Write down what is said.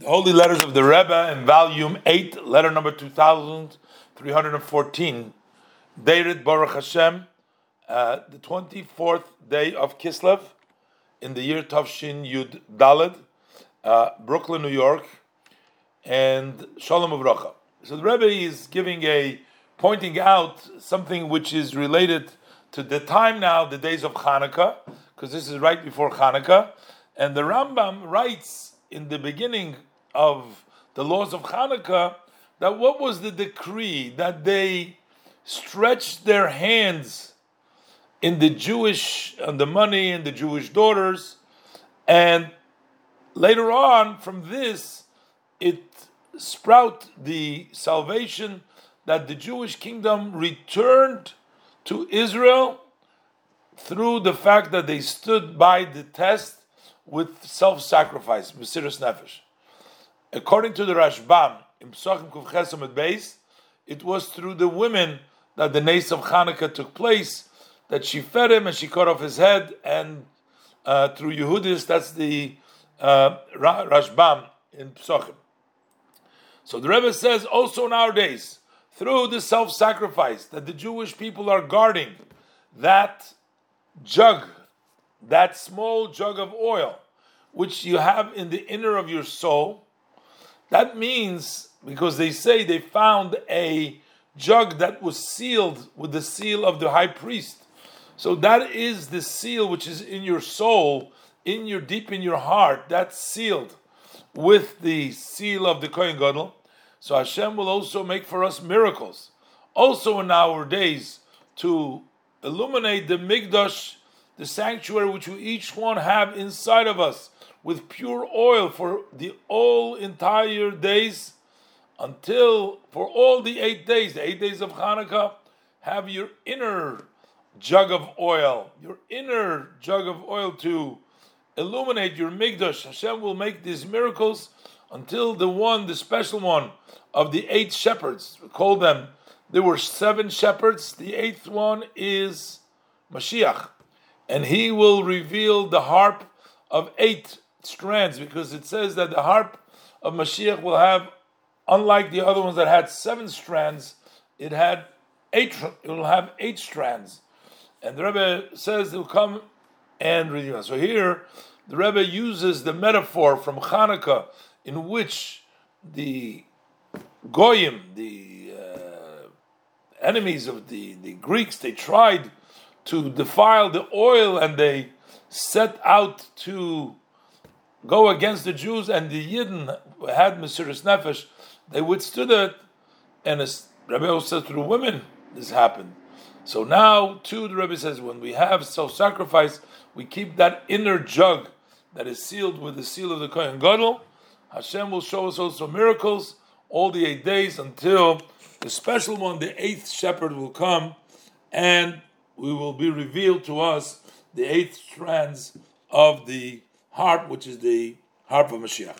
The Holy Letters of the Rebbe in volume 8, letter number 2314, dated Baruch Hashem, uh, the 24th day of Kislev in the year Tavshin Yud Daled, uh, Brooklyn, New York, and Shalom Avracha. So the Rebbe is giving a, pointing out something which is related to the time now, the days of Hanukkah, because this is right before Hanukkah, and the Rambam writes in the beginning of the laws of Hanukkah that what was the decree that they stretched their hands in the Jewish on the money and the Jewish daughters, and later on from this it sprout the salvation that the Jewish kingdom returned to Israel through the fact that they stood by the test with self-sacrifice, Mesiras Nefesh. According to the Rashbam, in Psachim Kuvchesom at base, it was through the women that the Nace of Hanukkah took place, that she fed him and she cut off his head, and uh, through Yehudis, that's the uh, Rashbam in Psachim. So the Rebbe says also nowadays, through the self-sacrifice that the Jewish people are guarding, that jug, that small jug of oil, which you have in the inner of your soul, that means because they say they found a jug that was sealed with the seal of the high priest. So that is the seal which is in your soul, in your deep in your heart. That's sealed with the seal of the Kohen Gadol. So Hashem will also make for us miracles. Also in our days to illuminate the Mikdash, the sanctuary which we each one have inside of us with pure oil for the all entire days until for all the eight days, the eight days of Hanukkah, have your inner jug of oil, your inner jug of oil to illuminate your Mikdash. Hashem will make these miracles until the one, the special one of the eight shepherds, call them, there were seven shepherds, the eighth one is Mashiach, and he will reveal the harp of eight strands because it says that the harp of Mashiach will have, unlike the other ones that had seven strands, it had eight. It will have eight strands, and the Rebbe says it will come and redeem So here, the Rebbe uses the metaphor from Hanukkah in which the goyim, the uh, enemies of the, the Greeks, they tried to defile the oil and they set out to go against the Jews, and the Yidden had Mesiras Nefesh, they withstood it, and as Rabbi says to the women, this happened. So now, too, the Rebbe says, when we have self-sacrifice, we keep that inner jug that is sealed with the seal of the Kohen Gadol. Hashem will show us also miracles all the eight days until the special one, the eighth shepherd, will come, and we will be revealed to us the eight strands of the harp, which is the harp of Mashiach.